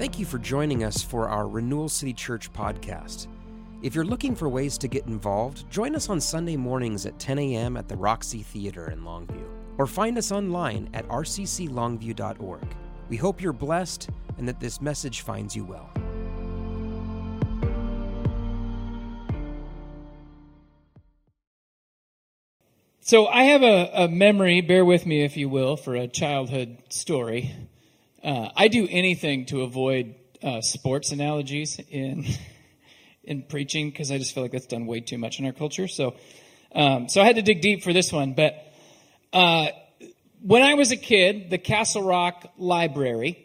Thank you for joining us for our Renewal City Church podcast. If you're looking for ways to get involved, join us on Sunday mornings at 10 a.m. at the Roxy Theater in Longview, or find us online at rcclongview.org. We hope you're blessed and that this message finds you well. So I have a, a memory, bear with me if you will, for a childhood story. Uh, I do anything to avoid uh, sports analogies in in preaching because I just feel like that's done way too much in our culture. So, um, so I had to dig deep for this one. But uh, when I was a kid, the Castle Rock Library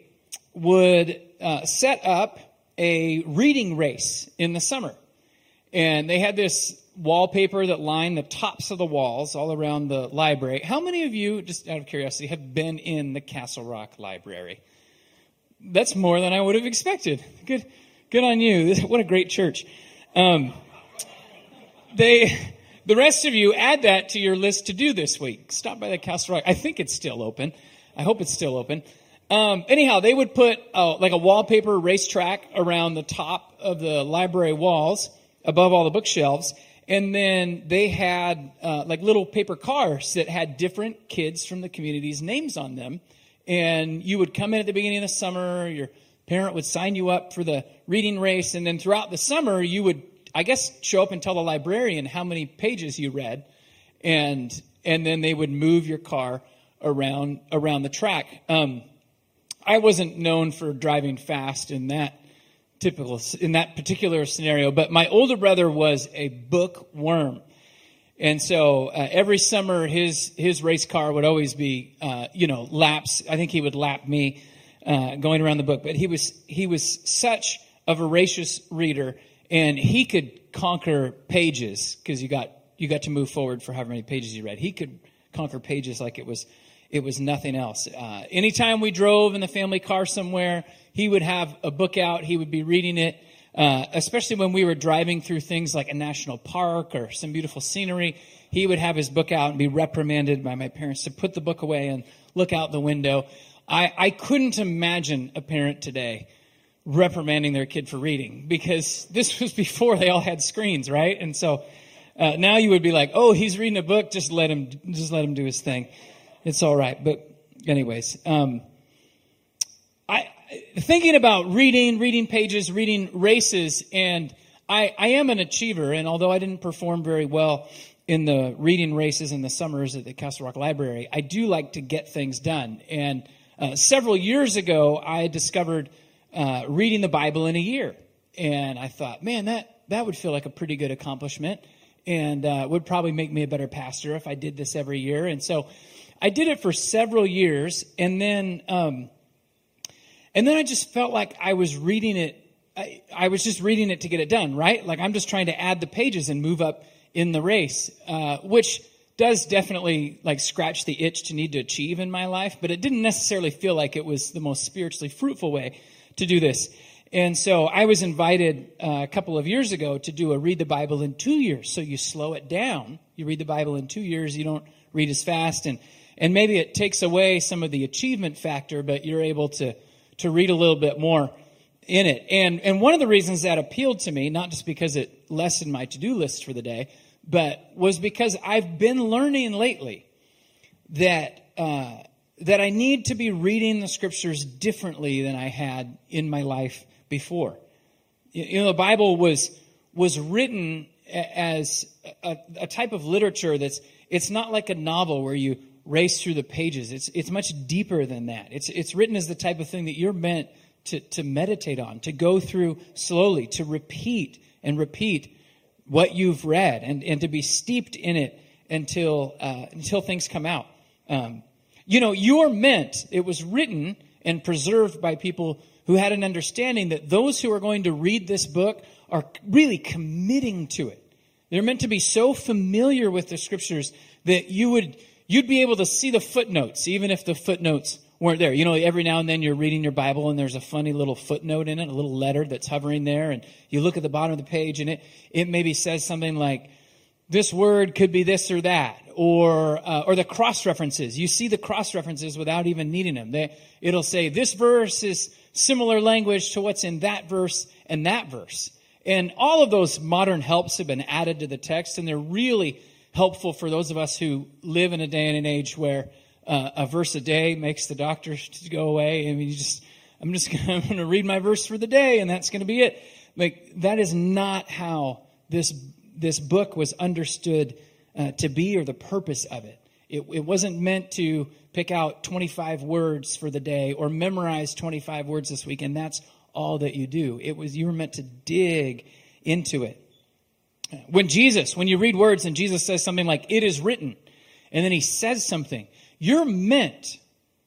would uh, set up a reading race in the summer, and they had this wallpaper that lined the tops of the walls all around the library. How many of you, just out of curiosity, have been in the Castle Rock Library? That's more than I would have expected. Good, good on you. What a great church. Um, they, the rest of you, add that to your list to do this week. Stop by the Castle Rock. I think it's still open. I hope it's still open. Um, anyhow, they would put uh, like a wallpaper racetrack around the top of the library walls above all the bookshelves and then they had uh, like little paper cars that had different kids from the community's names on them. And you would come in at the beginning of the summer, your parent would sign you up for the reading race, and then throughout the summer, you would, I guess, show up and tell the librarian how many pages you read. And, and then they would move your car around, around the track. Um, I wasn't known for driving fast in that typical in that particular scenario. But my older brother was a bookworm. And so uh, every summer, his his race car would always be, uh, you know, laps. I think he would lap me uh, going around the book. But he was he was such a voracious reader, and he could conquer pages because you got you got to move forward for however many pages you read. He could conquer pages like it was it was nothing else. Uh, anytime we drove in the family car somewhere, he would have a book out. He would be reading it, uh, especially when we were driving through things like a national park or some beautiful scenery. He would have his book out and be reprimanded by my parents to put the book away and look out the window. I, I couldn't imagine a parent today reprimanding their kid for reading because this was before they all had screens, right? And so uh, now you would be like, "Oh, he's reading a book. Just let him, just let him do his thing. It's all right." But anyways, um, I thinking about reading, reading pages, reading races, and I, I am an achiever, and although I didn't perform very well in the reading races in the summers at the Castle Rock Library, I do like to get things done. And uh, several years ago, I discovered uh, reading the Bible in a year, and I thought, man, that that would feel like a pretty good accomplishment, and uh, would probably make me a better pastor if I did this every year. And so, I did it for several years, and then. Um, and then I just felt like I was reading it. I, I, was just reading it to get it done, right? Like I'm just trying to add the pages and move up in the race, uh, which does definitely like scratch the itch to need to achieve in my life, but it didn't necessarily feel like it was the most spiritually fruitful way to do this. And so I was invited uh, a couple of years ago to do a read the Bible in two years. So you slow it down. You read the Bible in two years. You don't read as fast, and and maybe it takes away some of the achievement factor, but you're able to to read a little bit more in it. And, and one of the reasons that appealed to me, not just because it lessened my to do list for the day, but was because I've been learning lately that, uh, that I need to be reading the scriptures differently than I had in my life before. You know, the Bible was, was written as a, a type of literature that's, it's not like a novel where you race through the pages. It's, it's much deeper than that. It's, it's written as the type of thing that you're meant to, to meditate on, to go through slowly, to repeat and repeat what you've read and, and to be steeped in it until, uh, until things come out. Um, you know, you're meant, it was written and preserved by people who had an understanding that those who are going to read this book are really committing to it. They're meant to be so familiar with the scriptures that you would, you'd be able to see the footnotes, even if the footnotes weren't there. You know, every now and then you're reading your Bible and there's a funny little footnote in it, a little letter that's hovering there, and you look at the bottom of the page and it, it maybe says something like, this word could be this or that, or, uh, or the cross references. You see the cross references without even needing them. They, it'll say, this verse is similar language to what's in that verse and that verse. And all of those modern helps have been added to the text, and they're really helpful for those of us who live in a day and an age where uh, a verse a day makes the doctor to go away. I mean, you just, I'm just going to read my verse for the day, and that's going to be it. Like that is not how this this book was understood uh, to be, or the purpose of it. It, it wasn't meant to pick out 25 words for the day or memorize 25 words this week, and that's all that you do. It was you were meant to dig into it. When Jesus, when you read words and Jesus says something like, it is written, and then he says something, you're meant,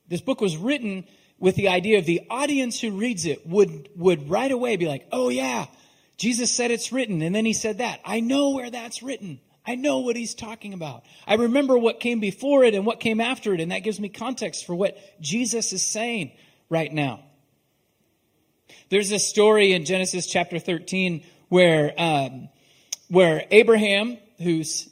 this book was written with the idea of the audience who reads it would, would right away be like, oh yeah, Jesus said it's written, and then he said that. I know where that's written. I know what he's talking about. I remember what came before it and what came after it, and that gives me context for what Jesus is saying right now. There's a story in Genesis chapter 13 where, um, where Abraham, who's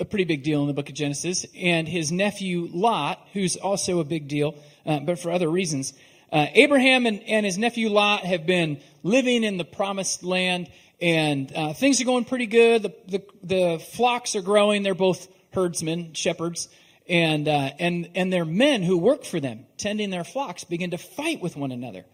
a pretty big deal in the book of Genesis, and his nephew Lot, who's also a big deal, uh, but for other reasons, uh, Abraham and, and his nephew Lot have been living in the promised land and uh, things are going pretty good. The, the, the flocks are growing. They're both herdsmen, shepherds, and uh, and and their men who work for them, tending their flocks, begin to fight with one another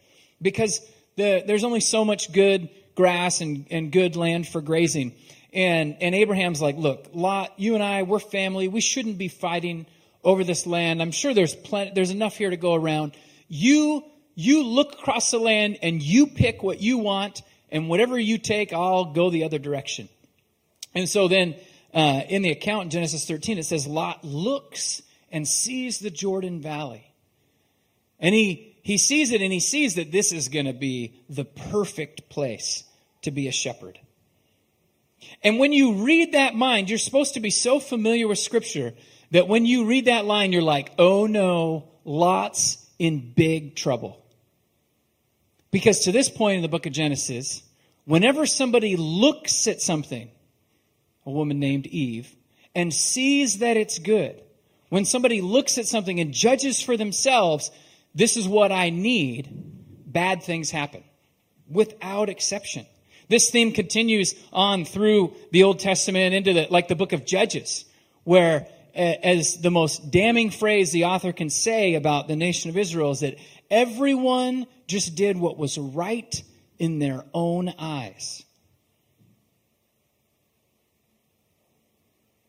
because the, there's only so much good grass and, and good land for grazing. And and Abraham's like, look, Lot, you and I, we're family. We shouldn't be fighting over this land. I'm sure there's plenty, there's enough here to go around. You you look across the land and you pick what you want and whatever you take, I'll go the other direction. And so then uh, in the account Genesis 13, it says Lot looks and sees the Jordan Valley. And he, he sees it and he sees that this is going to be the perfect place to be a shepherd. And when you read that mind, you're supposed to be so familiar with Scripture that when you read that line, you're like, oh no, Lot's in big trouble. Because to this point in the book of Genesis, whenever somebody looks at something, a woman named Eve, and sees that it's good, when somebody looks at something and judges for themselves, this is what I need, bad things happen without exception. This theme continues on through the Old Testament and into the, like the book of Judges, where as the most damning phrase the author can say about the nation of Israel is that everyone just did what was right in their own eyes.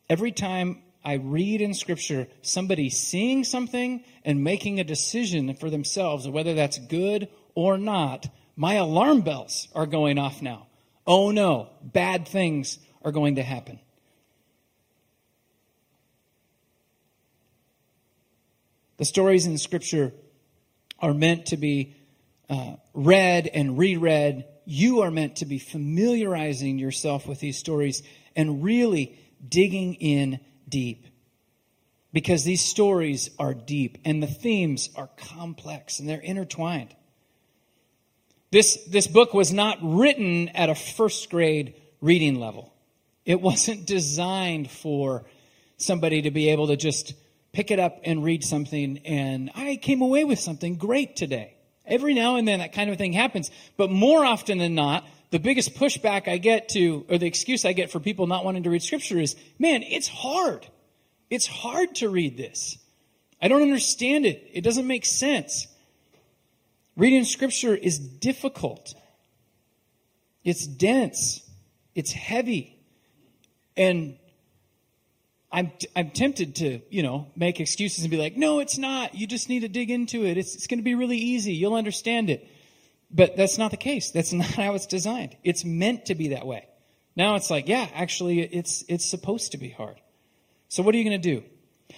Every time I read in Scripture somebody seeing something and making a decision for themselves, whether that's good or not, my alarm bells are going off now. Oh no, bad things are going to happen. The stories in Scripture are meant to be uh, read and reread. You are meant to be familiarizing yourself with these stories and really digging in deep. Because these stories are deep and the themes are complex and they're intertwined. This, this book was not written at a first grade reading level. It wasn't designed for somebody to be able to just pick it up and read something and I came away with something great today. Every now and then that kind of thing happens. But more often than not, the biggest pushback I get to, or the excuse I get for people not wanting to read scripture is, man, it's hard. It's hard to read this. I don't understand it. It doesn't make sense. Reading scripture is difficult. It's dense. It's heavy. And I'm, I'm tempted to, you know, make excuses and be like, no, it's not. You just need to dig into it. It's, it's going to be really easy. You'll understand it. But that's not the case. That's not how it's designed. It's meant to be that way. Now it's like, yeah, actually, it's, it's supposed to be hard. So what are you going to do?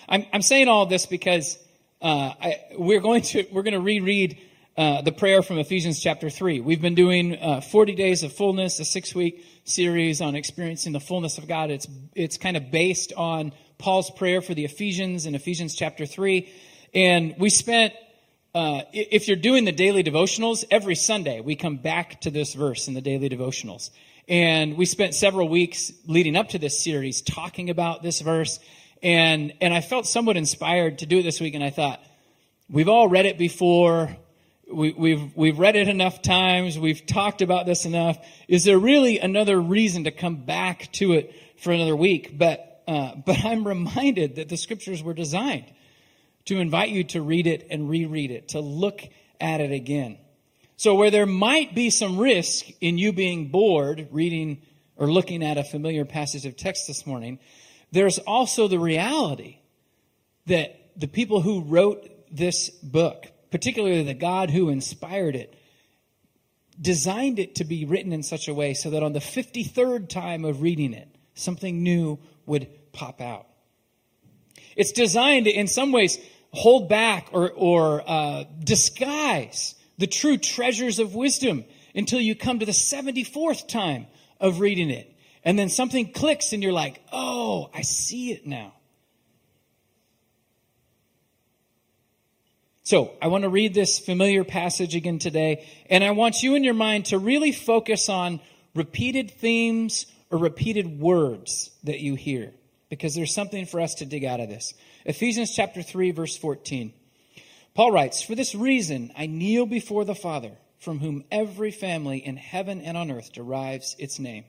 I'm, I'm saying all this because uh, I, we're going to we're going to reread uh, the prayer from Ephesians chapter three. We've been doing uh, 40 days of fullness, a six week series on experiencing the fullness of God. It's, it's kind of based on Paul's prayer for the Ephesians in Ephesians chapter 3. And we spent, uh, if you're doing the daily devotionals, every Sunday we come back to this verse in the daily devotionals. And we spent several weeks leading up to this series talking about this verse. And, and I felt somewhat inspired to do it this week. And I thought, we've all read it before we, we've, we've read it enough times. We've talked about this enough. Is there really another reason to come back to it for another week? But, uh, but I'm reminded that the scriptures were designed to invite you to read it and reread it, to look at it again. So where there might be some risk in you being bored reading or looking at a familiar passage of text this morning, there's also the reality that the people who wrote this book, particularly the God who inspired it, designed it to be written in such a way so that on the 53rd time of reading it, something new would pop out. It's designed in some ways, hold back or, or uh, disguise the true treasures of wisdom until you come to the 74th time of reading it. And then something clicks and you're like, oh, I see it now. So I want to read this familiar passage again today, and I want you in your mind to really focus on repeated themes or repeated words that you hear, because there's something for us to dig out of this. Ephesians chapter 3, verse 14. Paul writes, For this reason I kneel before the Father, from whom every family in heaven and on earth derives its name.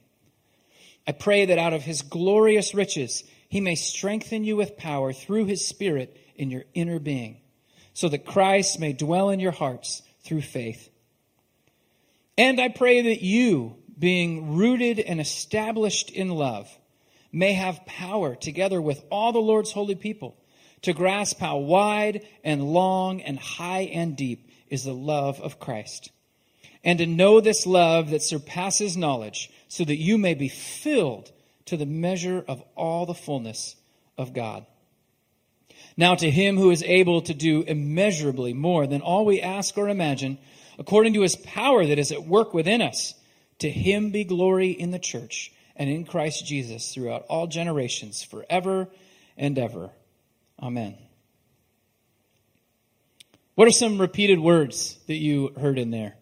I pray that out of his glorious riches he may strengthen you with power through his Spirit in your inner being so that Christ may dwell in your hearts through faith. And I pray that you, being rooted and established in love, may have power together with all the Lord's holy people to grasp how wide and long and high and deep is the love of Christ. And to know this love that surpasses knowledge, so that you may be filled to the measure of all the fullness of God. Now to him who is able to do immeasurably more than all we ask or imagine, according to his power that is at work within us, to him be glory in the church and in Christ Jesus throughout all generations, forever and ever. Amen. What are some repeated words that you heard in there?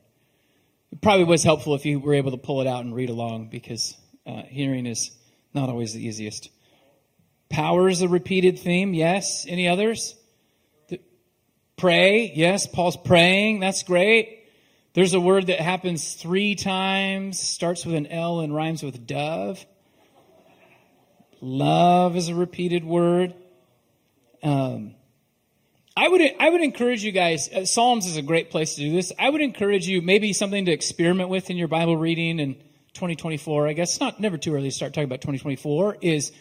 It probably was helpful if you were able to pull it out and read along because uh, hearing is not always the easiest. Power is a repeated theme. Yes. Any others? Pray. Yes. Paul's praying. That's great. There's a word that happens three times, starts with an L and rhymes with dove. Love is a repeated word. Um, I would I would encourage you guys. Uh, Psalms is a great place to do this. I would encourage you maybe something to experiment with in your Bible reading in 2024. I guess it's not never too early to start talking about 2024. Is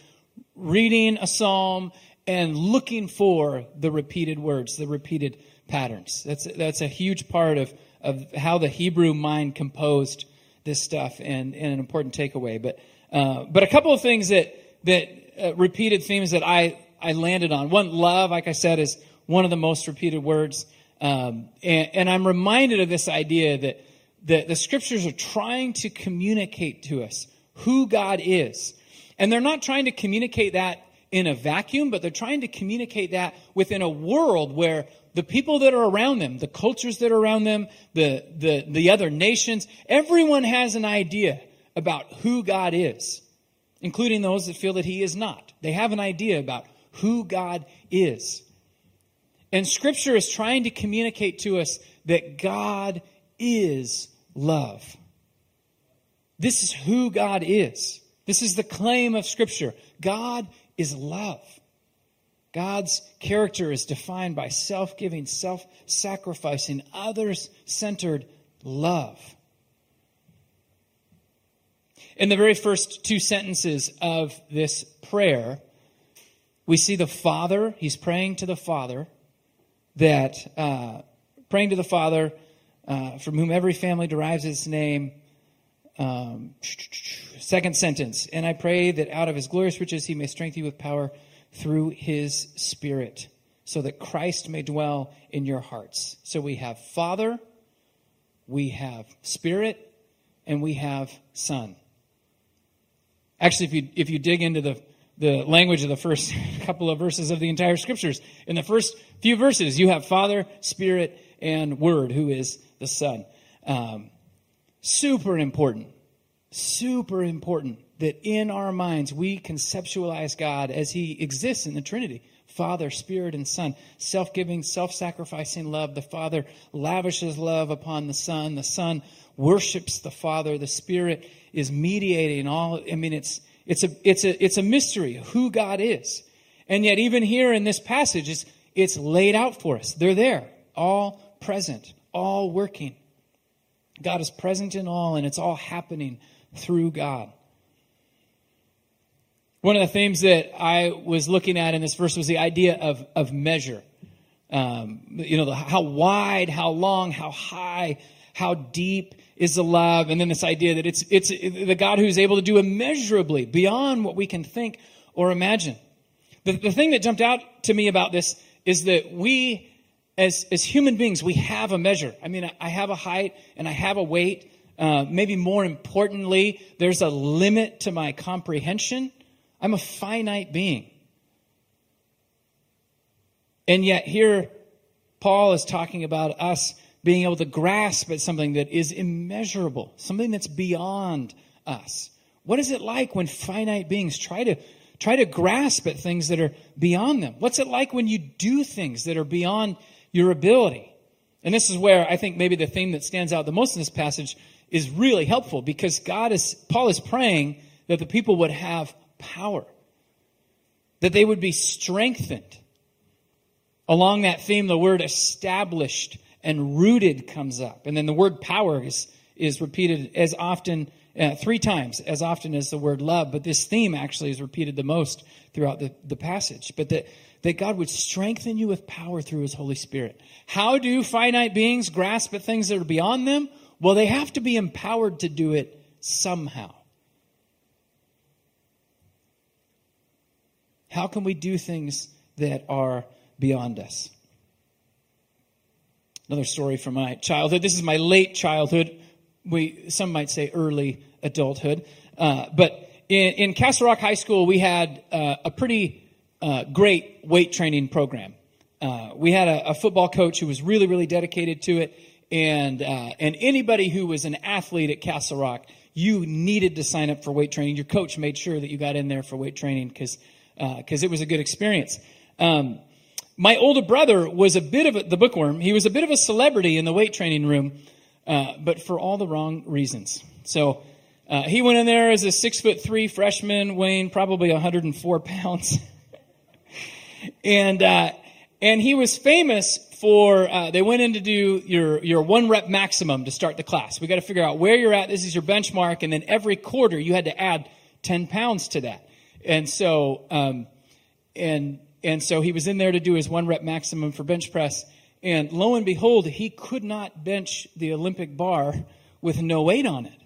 reading a psalm and looking for the repeated words, the repeated patterns. That's, that's a huge part of, of how the Hebrew mind composed this stuff and, and an important takeaway. But, uh, but a couple of things that, that uh, repeated themes that I, I landed on. One, love, like I said, is one of the most repeated words. Um, and, and I'm reminded of this idea that, that the scriptures are trying to communicate to us who God is and they're not trying to communicate that in a vacuum, but they're trying to communicate that within a world where the people that are around them, the cultures that are around them, the, the, the other nations, everyone has an idea about who God is, including those that feel that He is not. They have an idea about who God is. And Scripture is trying to communicate to us that God is love. This is who God is. This is the claim of Scripture. God is love. God's character is defined by self giving, self sacrificing, others centered love. In the very first two sentences of this prayer, we see the Father, he's praying to the Father, that, uh, praying to the Father, uh, from whom every family derives its name, um, second sentence, and I pray that out of his glorious riches he may strengthen you with power through his Spirit, so that Christ may dwell in your hearts. So we have Father, we have Spirit, and we have Son. Actually, if you if you dig into the the language of the first couple of verses of the entire scriptures, in the first few verses, you have Father, Spirit, and Word, who is the Son. Um, Super important. Super important that in our minds we conceptualize God as He exists in the Trinity Father, Spirit, and Son. Self giving, self sacrificing love. The Father lavishes love upon the Son. The Son worships the Father. The Spirit is mediating all. I mean, it's, it's, a, it's, a, it's a mystery who God is. And yet, even here in this passage, it's, it's laid out for us. They're there, all present, all working. God is present in all, and it's all happening through God. One of the themes that I was looking at in this verse was the idea of, of measure. Um, you know, the, how wide, how long, how high, how deep is the love, and then this idea that it's it's the God who's able to do immeasurably beyond what we can think or imagine. The, the thing that jumped out to me about this is that we, as as human beings, we have a measure. I mean, I have a height and I have a weight. Uh, maybe more importantly, there's a limit to my comprehension. I'm a finite being. And yet, here, Paul is talking about us being able to grasp at something that is immeasurable, something that's beyond us. What is it like when finite beings try to try to grasp at things that are beyond them? What's it like when you do things that are beyond your ability? And this is where I think maybe the theme that stands out the most in this passage is really helpful because God is Paul is praying that the people would have power, that they would be strengthened. Along that theme, the word established and rooted comes up. And then the word power is, is repeated as often, uh, three times, as often as the word love. But this theme actually is repeated the most throughout the, the passage. But that, that God would strengthen you with power through his Holy Spirit. How do finite beings grasp at things that are beyond them? Well, they have to be empowered to do it somehow. How can we do things that are beyond us? Another story from my childhood. This is my late childhood. We, some might say early adulthood. Uh, but in, in, Castle Rock High School, we had uh, a pretty uh, great weight training program. Uh, we had a, a, football coach who was really, really dedicated to it. And, uh, and anybody who was an athlete at Castle Rock, you needed to sign up for weight training. Your coach made sure that you got in there for weight training because because uh, it was a good experience. Um, my older brother was a bit of a, the bookworm. He was a bit of a celebrity in the weight training room, uh, but for all the wrong reasons. So uh, he went in there as a six foot three freshman, weighing probably 104 pounds, and uh, and he was famous for. Uh, they went in to do your your one rep maximum to start the class. We got to figure out where you're at. This is your benchmark, and then every quarter you had to add 10 pounds to that. And so, um, and, and so he was in there to do his one rep maximum for bench press. And lo and behold, he could not bench the Olympic bar with no weight on it.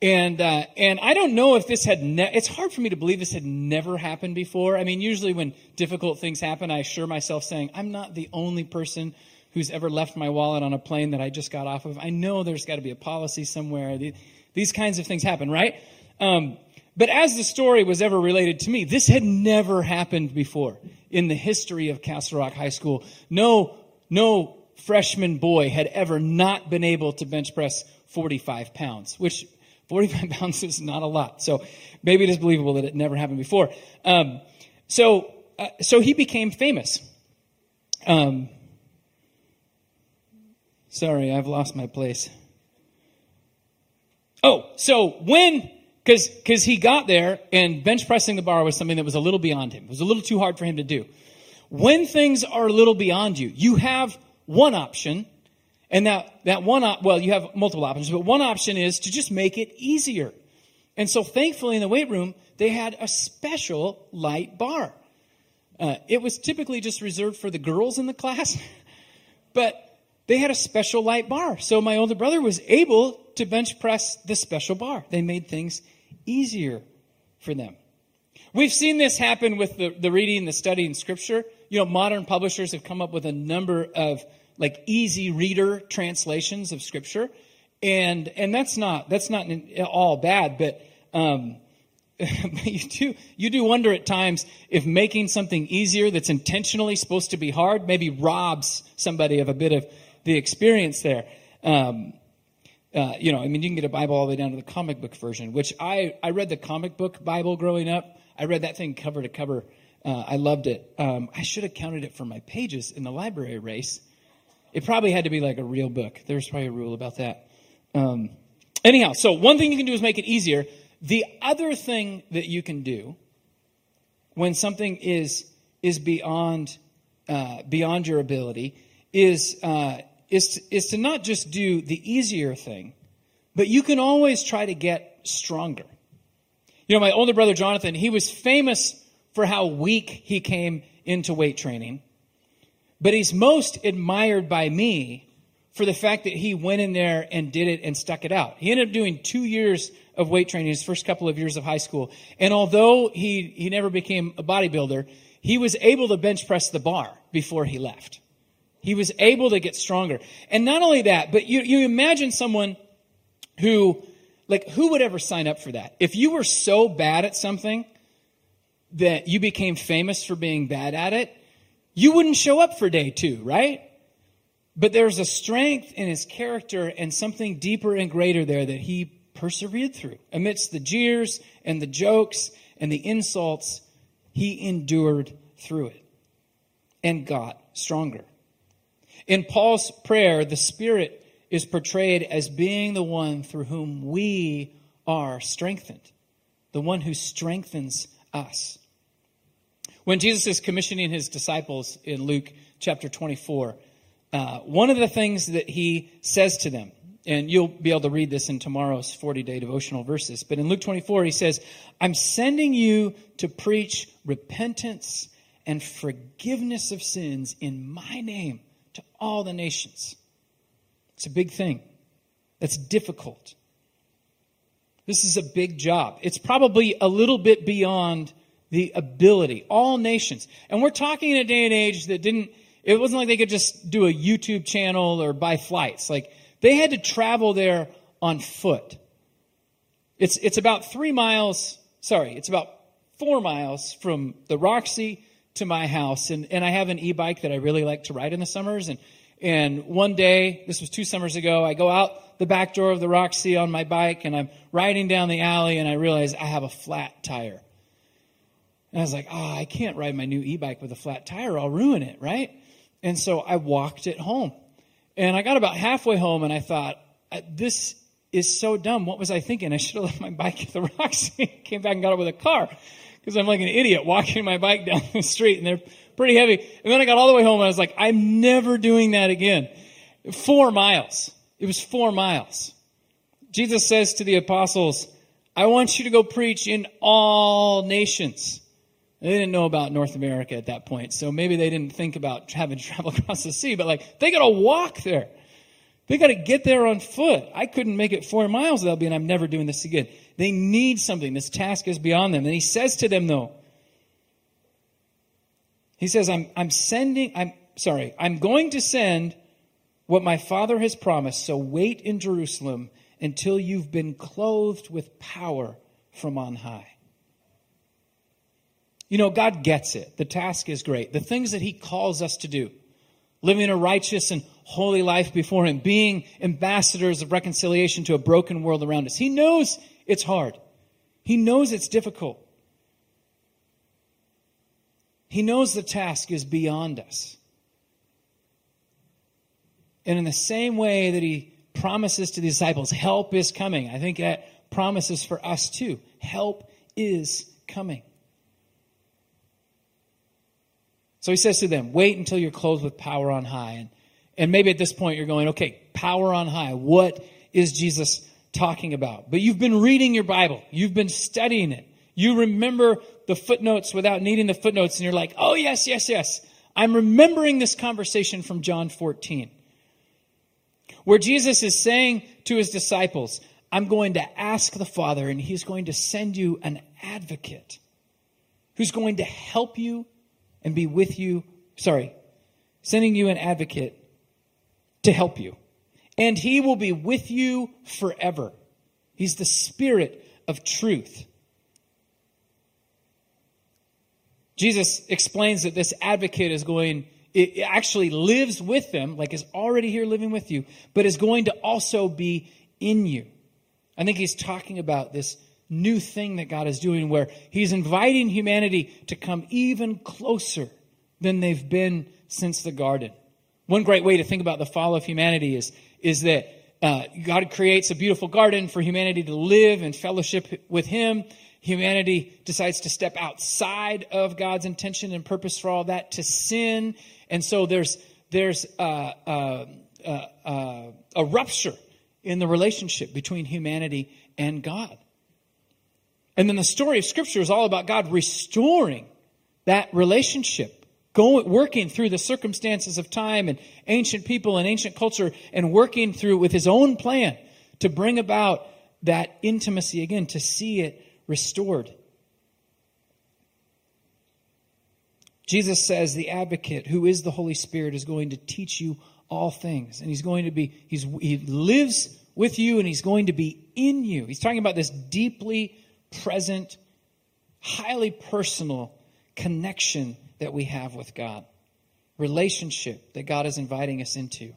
And, uh, and I don't know if this had, ne- it's hard for me to believe this had never happened before. I mean, usually when difficult things happen, I assure myself saying, I'm not the only person who's ever left my wallet on a plane that I just got off of. I know there's got to be a policy somewhere. These kinds of things happen, right? Um, but as the story was ever related to me, this had never happened before in the history of Castle Rock High School. No, no freshman boy had ever not been able to bench press 45 pounds, which 45 pounds is not a lot. So maybe it is believable that it never happened before. Um, so, uh, so he became famous. Um, sorry, I've lost my place. Oh, so when because because he got there and bench pressing the bar was something that was a little beyond him. It was a little too hard for him to do. When things are a little beyond you, you have one option, and that that one op- well, you have multiple options, but one option is to just make it easier. And so, thankfully, in the weight room, they had a special light bar. Uh, it was typically just reserved for the girls in the class, but they had a special light bar. So my older brother was able to bench press the special bar. They made things easier for them. We've seen this happen with the, the reading, the studying scripture. You know, modern publishers have come up with a number of like easy reader translations of scripture. And, and that's not, that's not all bad, but, um, you do, you do wonder at times if making something easier that's intentionally supposed to be hard maybe robs somebody of a bit of the experience there. Um, uh, you know, I mean, you can get a Bible all the way down to the comic book version, which I, I read the comic book Bible growing up. I read that thing cover to cover Uh, I loved it. Um, I should have counted it for my pages in the library race. It probably had to be like a real book. There's probably a rule about that. Um, anyhow, so one thing you can do is make it easier. The other thing that you can do when something is is beyond uh, beyond your ability is uh, is to, is to not just do the easier thing, but you can always try to get stronger. You know, my older brother Jonathan, he was famous for how weak he came into weight training, but he's most admired by me for the fact that he went in there and did it and stuck it out. He ended up doing two years of weight training his first couple of years of high school. And although he, he never became a bodybuilder, he was able to bench press the bar before he left. He was able to get stronger. And not only that, but you, you imagine someone who, like, who would ever sign up for that? If you were so bad at something that you became famous for being bad at it, you wouldn't show up for day two, right? But there's a strength in his character and something deeper and greater there that he persevered through. Amidst the jeers and the jokes and the insults, he endured through it and got stronger. In Paul's prayer, the Spirit is portrayed as being the one through whom we are strengthened, the one who strengthens us. When Jesus is commissioning his disciples in Luke chapter 24, uh, one of the things that he says to them, and you'll be able to read this in tomorrow's 40 day devotional verses, but in Luke 24, he says, I'm sending you to preach repentance and forgiveness of sins in my name all the nations. It's a big thing. That's difficult. This is a big job. It's probably a little bit beyond the ability. All nations. And we're talking in a day and age that didn't it wasn't like they could just do a YouTube channel or buy flights. Like they had to travel there on foot. It's, it's about three miles, sorry, it's about four miles from the Roxy to my house. And, and I have an e-bike that I really like to ride in the summers. And, and one day, this was two summers ago, I go out the back door of the Roxy on my bike and I'm riding down the alley and I realize I have a flat tire. And I was like, oh, I can't ride my new e-bike with a flat tire. I'll ruin it, right? And so I walked it home. And I got about halfway home and I thought, uh, this is so dumb. What was I thinking? I should have left my bike at the Roxy. Came back and got it with a car because I'm like an idiot walking my bike down the street and they're pretty heavy. And then I got all the way home and I was like, I'm never doing that again. Four miles. It was four miles. Jesus says to the apostles, I want you to go preach in all nations. They didn't know about North America at that point, so maybe they didn't think about having to travel across the sea, but like, they gotta walk there. They gotta get there on foot. I couldn't make it four miles without being, I'm never doing this again. They need something. This task is beyond them. And he says to them, though, he says, I'm, I'm sending, I'm sorry, I'm going to send what my father has promised, so wait in Jerusalem until you've been clothed with power from on high. You know, God gets it. The task is great. The things that He calls us to do, living a righteous and holy life before Him, being ambassadors of reconciliation to a broken world around us. He knows it's hard. He knows it's difficult. He knows the task is beyond us. And in the same way that He promises to the disciples, help is coming, I think that promises for us too. Help is coming. So he says to them, wait until you're clothed with power on high. And, and maybe at this point you're going, okay, power on high. What is Jesus talking about? But you've been reading your Bible. You've been studying it. You remember the footnotes without needing the footnotes. And you're like, oh, yes, yes, yes. I'm remembering this conversation from John 14 where Jesus is saying to his disciples, I'm going to ask the Father and he's going to send you an advocate who's going to help you and be with you. Sorry, sending you an advocate to help you. And he will be with you forever. He's the spirit of truth. Jesus explains that this advocate is going, it actually lives with them, like is already here living with you, but is going to also be in you. I think he's talking about this new thing that God is doing where He's inviting humanity to come even closer than they've been since the garden. One great way to think about the fall of humanity is, is that uh, God creates a beautiful garden for humanity to live and fellowship with Him. Humanity decides to step outside of God's intention and purpose for all that to sin, and so there's there's uh, uh, uh, uh a rupture in the relationship between humanity and God. And then the story of Scripture is all about God restoring that relationship going, working through the circumstances of time and ancient people and ancient culture and working through with his own plan to bring about that intimacy again, to see it restored. Jesus says the advocate, who is the Holy Spirit, is going to teach you all things. And he's going to be, he's, he lives with you and he's going to be in you. He's talking about this deeply present, highly personal connection that we have with God, relationship that God is inviting us into.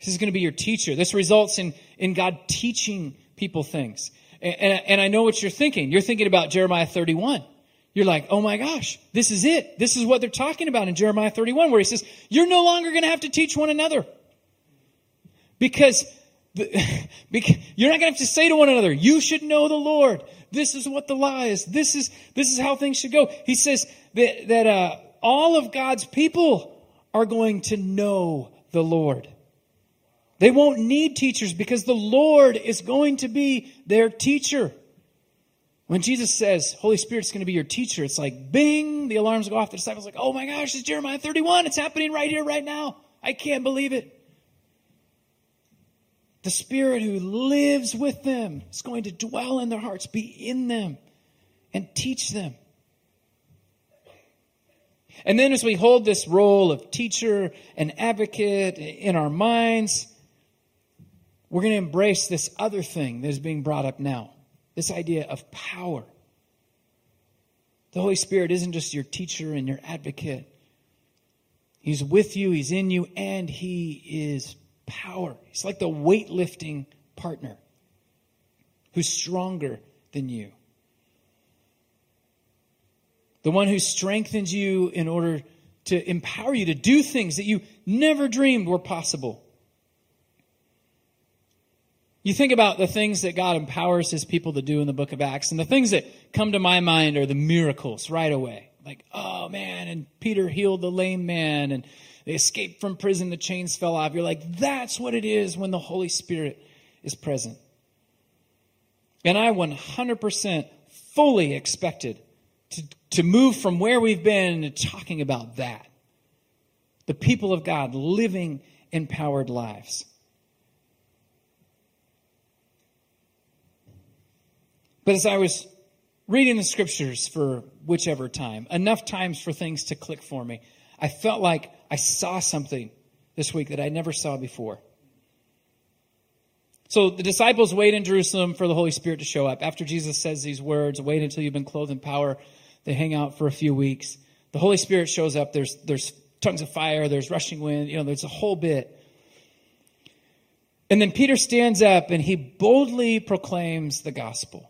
This is going to be your teacher. This results in, in God teaching people things. And, and, and I know what you're thinking. You're thinking about Jeremiah 31. You're like, oh my gosh, this is it. This is what they're talking about in Jeremiah 31, where he says, you're no longer going to have to teach one another. Because, because you're not going to have to say to one another, you should know the Lord. This is what the law is. This is, this is how things should go. He says that, that uh, all of God's people are going to know the Lord. They won't need teachers because the Lord is going to be their teacher. When Jesus says, Holy Spirit's going to be your teacher, it's like, bing, the alarms go off. The disciples like, oh my gosh, it's Jeremiah 31. It's happening right here, right now. I can't believe it. The Spirit who lives with them is going to dwell in their hearts, be in them, and teach them. And then, as we hold this role of teacher and advocate in our minds, we're going to embrace this other thing that is being brought up now this idea of power. The Holy Spirit isn't just your teacher and your advocate, He's with you, He's in you, and He is power. He's like the weightlifting partner who's stronger than you. The one who strengthens you in order to empower you to do things that you never dreamed were possible. You think about the things that God empowers his people to do in the book of Acts, and the things that come to my mind are the miracles right away. Like, oh man, and Peter healed the lame man, and they escaped from prison, the chains fell off. You're like, that's what it is when the Holy Spirit is present. And I 100% fully expected to, to move from where we've been to talking about that. The people of God living empowered lives. But as I was reading the scriptures for whichever time, enough times for things to click for me, I felt like I saw something this week that I never saw before. So the disciples wait in Jerusalem for the Holy Spirit to show up. After Jesus says these words, wait until you've been clothed in power. They hang out for a few weeks. The Holy Spirit shows up. There's, there's tongues of fire. There's rushing wind. You know, there's a whole bit. And then Peter stands up and he boldly proclaims the gospel.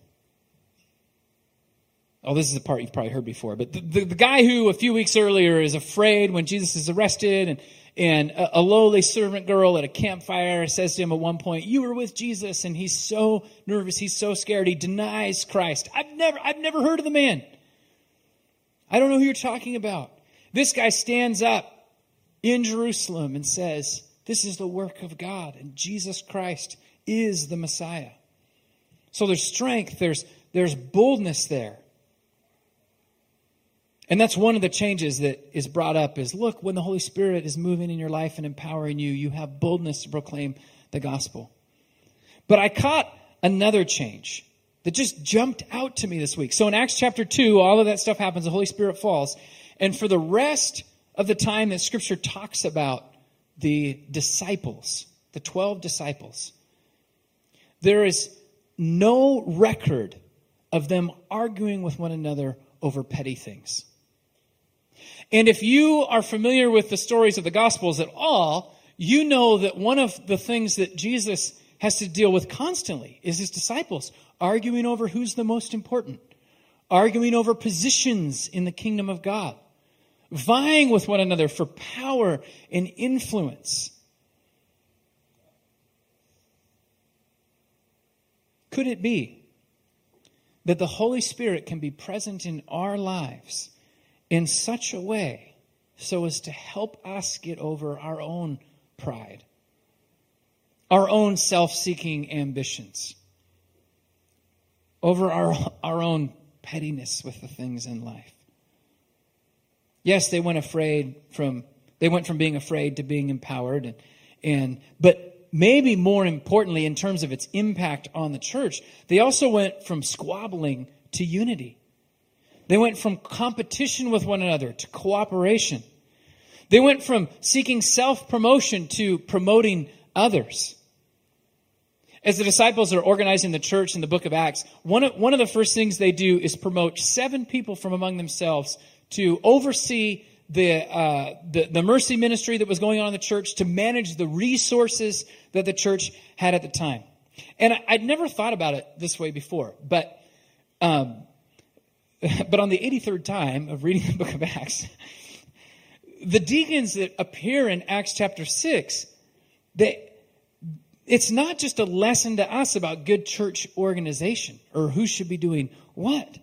Oh, this is a part you've probably heard before, but the, the, the, guy who a few weeks earlier is afraid when Jesus is arrested and, and a, a, lowly servant girl at a campfire says to him at one point, you were with Jesus. And he's so nervous. He's so scared. He denies Christ. I've never, I've never heard of the man. I don't know who you're talking about. This guy stands up in Jerusalem and says, this is the work of God and Jesus Christ is the Messiah. So there's strength. There's, there's boldness there. And that's one of the changes that is brought up is look, when the Holy Spirit is moving in your life and empowering you, you have boldness to proclaim the gospel. But I caught another change that just jumped out to me this week. So in Acts chapter 2, all of that stuff happens, the Holy Spirit falls. And for the rest of the time that scripture talks about the disciples, the 12 disciples, there is no record of them arguing with one another over petty things. And if you are familiar with the stories of the Gospels at all, you know that one of the things that Jesus has to deal with constantly is his disciples arguing over who's the most important, arguing over positions in the kingdom of God, vying with one another for power and influence. Could it be that the Holy Spirit can be present in our lives in such a way so as to help us get over our own pride, our own self seeking ambitions, over our, our own pettiness with the things in life? Yes, they went afraid from they went from being afraid to being empowered and, and but maybe more importantly, in terms of its impact on the church, they also went from squabbling to unity. They went from competition with one another to cooperation. They went from seeking self promotion to promoting others. As the disciples are organizing the church in the book of Acts, one of, one of the first things they do is promote seven people from among themselves to oversee the, uh, the, the mercy ministry that was going on in the church, to manage the resources that the church had at the time. And I, would never thought about it this way before, but um, but on the 83rd time of reading the book of Acts, the deacons that appear in Acts chapter 6, they, it's not just a lesson to us about good church organization or who should be doing what.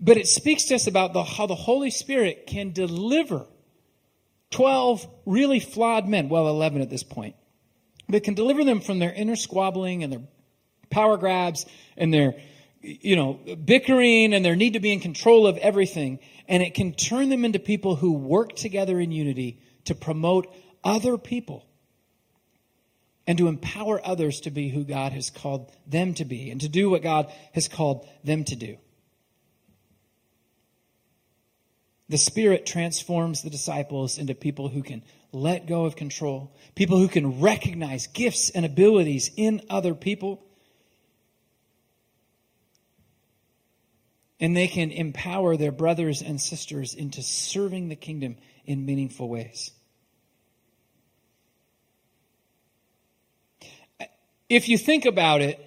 But it speaks to us about the, how the Holy Spirit can deliver 12 really flawed men, well, 11 at this point, but can deliver them from their inner squabbling and their power grabs and their, you know, bickering and their need to be in control of everything. And it can turn them into people who work together in unity to promote other people and to empower others to be who God has called them to be and to do what God has called them to do. The Spirit transforms the disciples into people who can let go of control, people who can recognize gifts and abilities in other people. And they can empower their brothers and sisters into serving the kingdom in meaningful ways. If you think about it,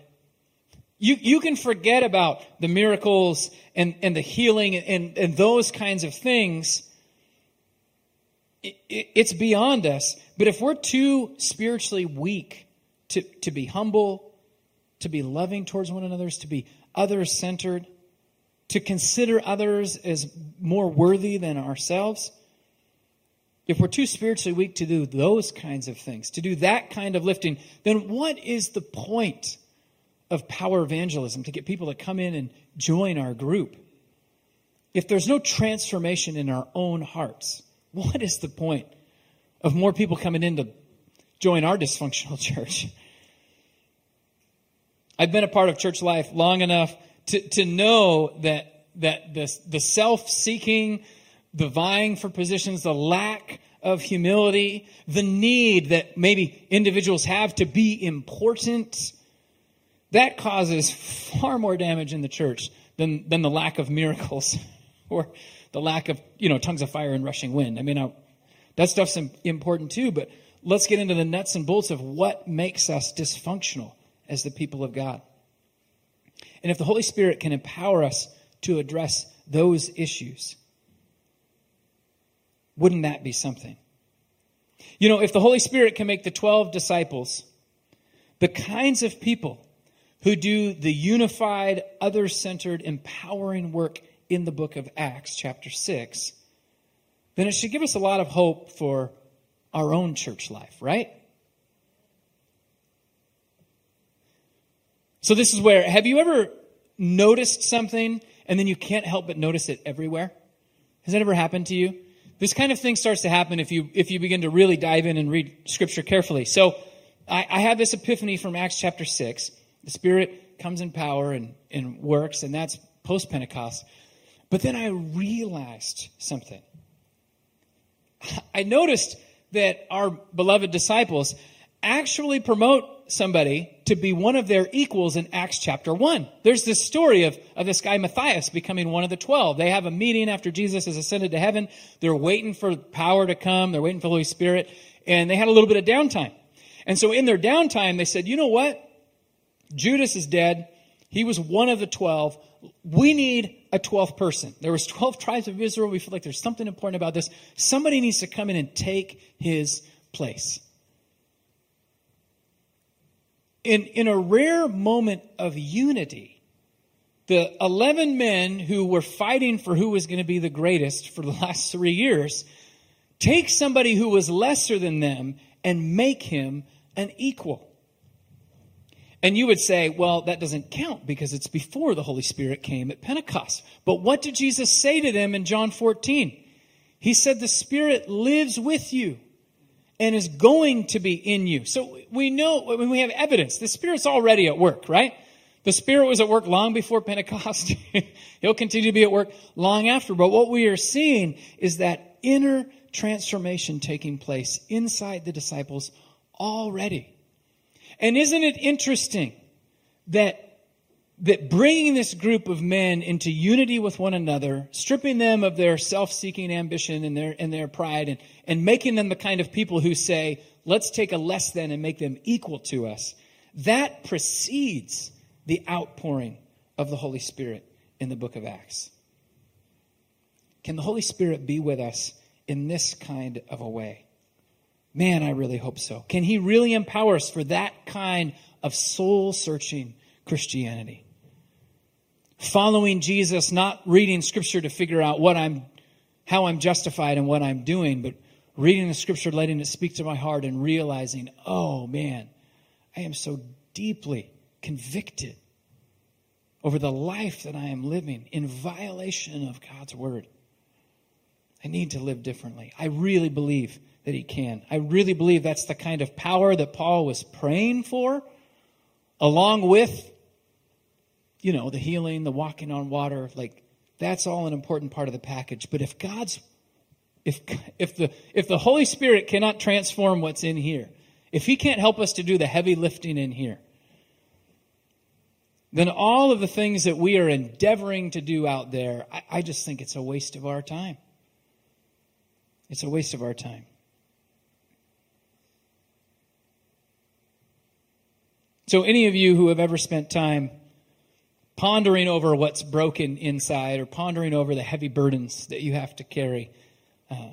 you, you can forget about the miracles and, and the healing and, and those kinds of things. It, it, it's beyond us. But if we're too spiritually weak to, to be humble, to be loving towards one another, to be others centered, to consider others as more worthy than ourselves, if we're too spiritually weak to do those kinds of things, to do that kind of lifting, then what is the point? of power evangelism to get people to come in and join our group. If there's no transformation in our own hearts, what is the point of more people coming in to join our dysfunctional church? I've been a part of church life long enough to, to know that, that the, the self seeking, the vying for positions, the lack of humility, the need that maybe individuals have to be important, that causes far more damage in the church than, than the lack of miracles or the lack of, you know, tongues of fire and rushing wind. I mean, I, that stuff's important too, but let's get into the nuts and bolts of what makes us dysfunctional as the people of God. And if the Holy Spirit can empower us to address those issues, wouldn't that be something? You know, if the Holy Spirit can make the 12 disciples the kinds of people who do the unified, other centered, empowering work in the book of Acts, chapter 6, then it should give us a lot of hope for our own church life, right? So, this is where, have you ever noticed something and then you can't help but notice it everywhere? Has that ever happened to you? This kind of thing starts to happen if you, if you begin to really dive in and read scripture carefully. So, I, I had this epiphany from Acts chapter 6. The Spirit comes in power and, and works, and that's post Pentecost. But then I realized something. I noticed that our beloved disciples actually promote somebody to be one of their equals in Acts chapter 1. There's this story of, of this guy Matthias becoming one of the 12. They have a meeting after Jesus has ascended to heaven. They're waiting for power to come. They're waiting for the Holy Spirit. And they had a little bit of downtime. And so in their downtime, they said, you know what? Judas is dead. He was one of the 12. We need a 12th person. There was 12 tribes of Israel. We feel like there's something important about this. Somebody needs to come in and take his place. In, in a rare moment of unity, the 11 men who were fighting for who was going to be the greatest for the last three years take somebody who was lesser than them and make him an equal. And you would say, well, that doesn't count because it's before the Holy Spirit came at Pentecost. But what did Jesus say to them in John 14? He said, the Spirit lives with you and is going to be in you. So we know, when we have evidence, the Spirit's already at work, right? The Spirit was at work long before Pentecost. He'll continue to be at work long after. But what we are seeing is that inner transformation taking place inside the disciples already. And isn't it interesting that that bringing this group of men into unity with one another, stripping them of their self-seeking ambition and their and their pride, and, and making them the kind of people who say, let's take a less than and make them equal to us, that precedes the outpouring of the Holy Spirit in the book of Acts. Can the Holy Spirit be with us in this kind of a way? Man, I really hope so. Can He really empower us for that kind of soul searching Christianity? Following Jesus, not reading Scripture to figure out what I'm, how I'm justified and what I'm doing, but reading the Scripture, letting it speak to my heart, and realizing, oh man, I am so deeply convicted over the life that I am living in violation of God's Word. I need to live differently. I really believe that he can. I really believe that's the kind of power that Paul was praying for, along with, you know, the healing, the walking on water. Like, that's all an important part of the package. But if God's, if, if the, if the Holy Spirit cannot transform what's in here, if he can't help us to do the heavy lifting in here, then all of the things that we are endeavoring to do out there, I, I just think it's a waste of our time. It's a waste of our time. So, any of you who have ever spent time pondering over what's broken inside or pondering over the heavy burdens that you have to carry, uh,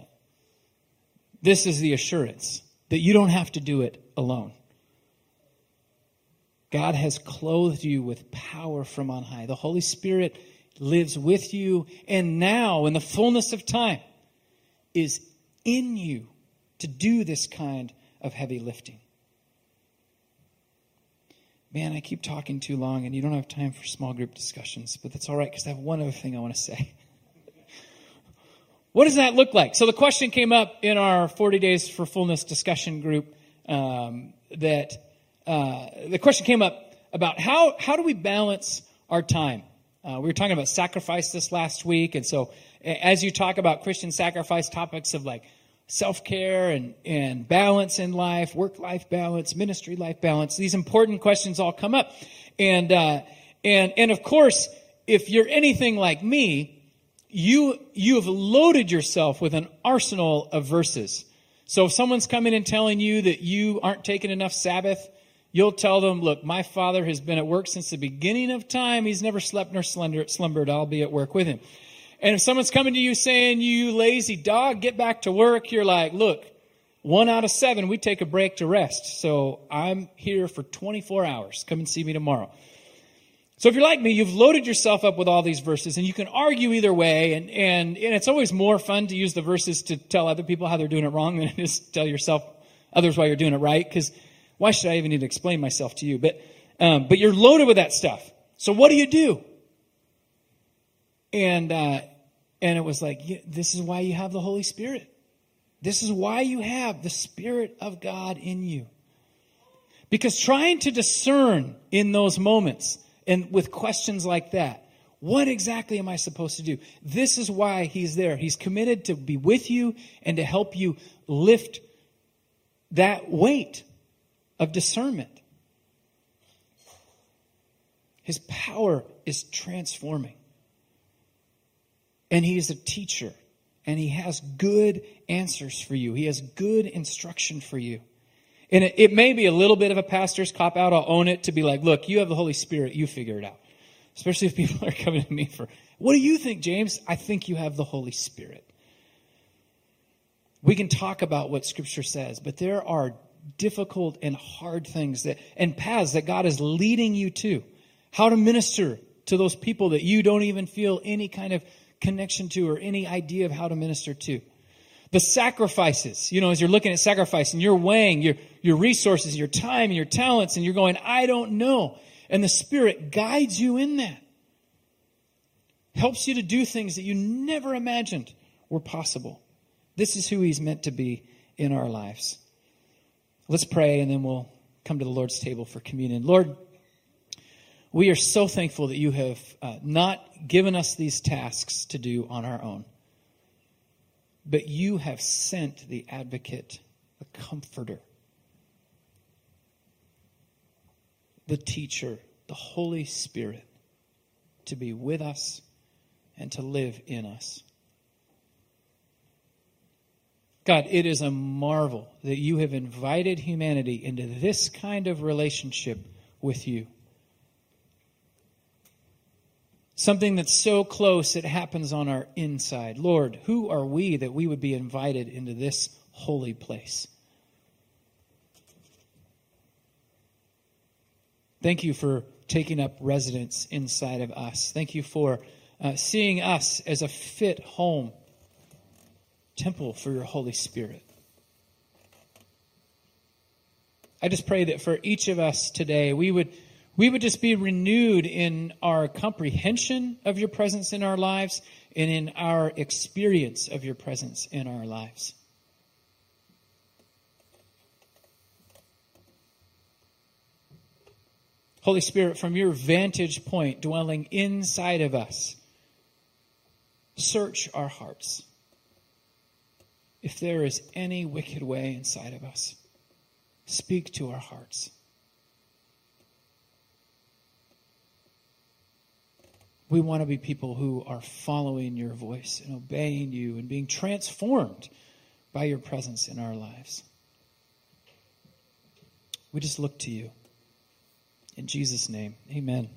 this is the assurance that you don't have to do it alone. God has clothed you with power from on high. The Holy Spirit lives with you and now, in the fullness of time, is in you to do this kind of heavy lifting. Man, I keep talking too long and you don't have time for small group discussions, but that's all right because I have one other thing I want to say. what does that look like? So the question came up in our 40 Days for Fullness discussion group um, that uh, the question came up about how, how do we balance our time? Uh, we were talking about sacrifice this last week, and so as you talk about Christian sacrifice topics of like self care and, and balance in life, work life balance, ministry life balance. These important questions all come up. And, uh, and, and of course, if you're anything like me, you, you have loaded yourself with an arsenal of verses. So if someone's coming and telling you that you aren't taking enough Sabbath, you'll tell them, look, my father has been at work since the beginning of time. He's never slept nor slumbered. I'll be at work with him. And if someone's coming to you saying, you lazy dog, get back to work, you're like, look, one out of seven, we take a break to rest. So I'm here for 24 hours. Come and see me tomorrow. So if you're like me, you've loaded yourself up with all these verses and you can argue either way. And, and, and it's always more fun to use the verses to tell other people how they're doing it wrong than it is to tell yourself others why you're doing it right. Cause why should I even need to explain myself to you? But, um, but you're loaded with that stuff. So what do you do? And, uh, and it was like, this is why you have the Holy Spirit. This is why you have the Spirit of God in you. Because trying to discern in those moments and with questions like that, what exactly am I supposed to do? This is why he's there. He's committed to be with you and to help you lift that weight of discernment. His power is transforming and he is a teacher and he has good answers for you. He has good instruction for you. And it, it, may be a little bit of a pastor's cop out. I'll own it to be like, look, you have the Holy Spirit. You figure it out. especially if people are coming to me for, what do you think, James? I think you have the Holy Spirit. We can talk about what Scripture says, but there are difficult and hard things that, and paths that God is leading you to. How to minister to those people that you don't even feel any kind of connection to or any idea of how to minister to. The sacrifices, you know, as you're looking at sacrifice and you're weighing your, your resources, your time, your talents, and you're going, I don't know. And the Spirit guides you in that. Helps you to do things that you never imagined were possible. This is who He's meant to be in our lives. Let's pray and then we'll come to the Lord's table for communion. Lord, we are so thankful that you have uh, not given us these tasks to do on our own, but you have sent the advocate, the comforter, the teacher, the Holy Spirit to be with us and to live in us. God, it is a marvel that you have invited humanity into this kind of relationship with you. Something that's so close it happens on our inside. Lord, who are we that we would be invited into this holy place? Thank you for taking up residence inside of us. Thank you for uh, seeing us as a fit home temple for your Holy Spirit. I just pray that for each of us today, we would, we would just be renewed in our comprehension of your presence in our lives and in our experience of your presence in our lives. Holy Spirit, from your vantage point dwelling inside of us, search our hearts if there is any wicked way inside of us, speak to our hearts. We want to be people who are following your voice and obeying you and being transformed by your presence in our lives. We just look to you. In Jesus' name, amen.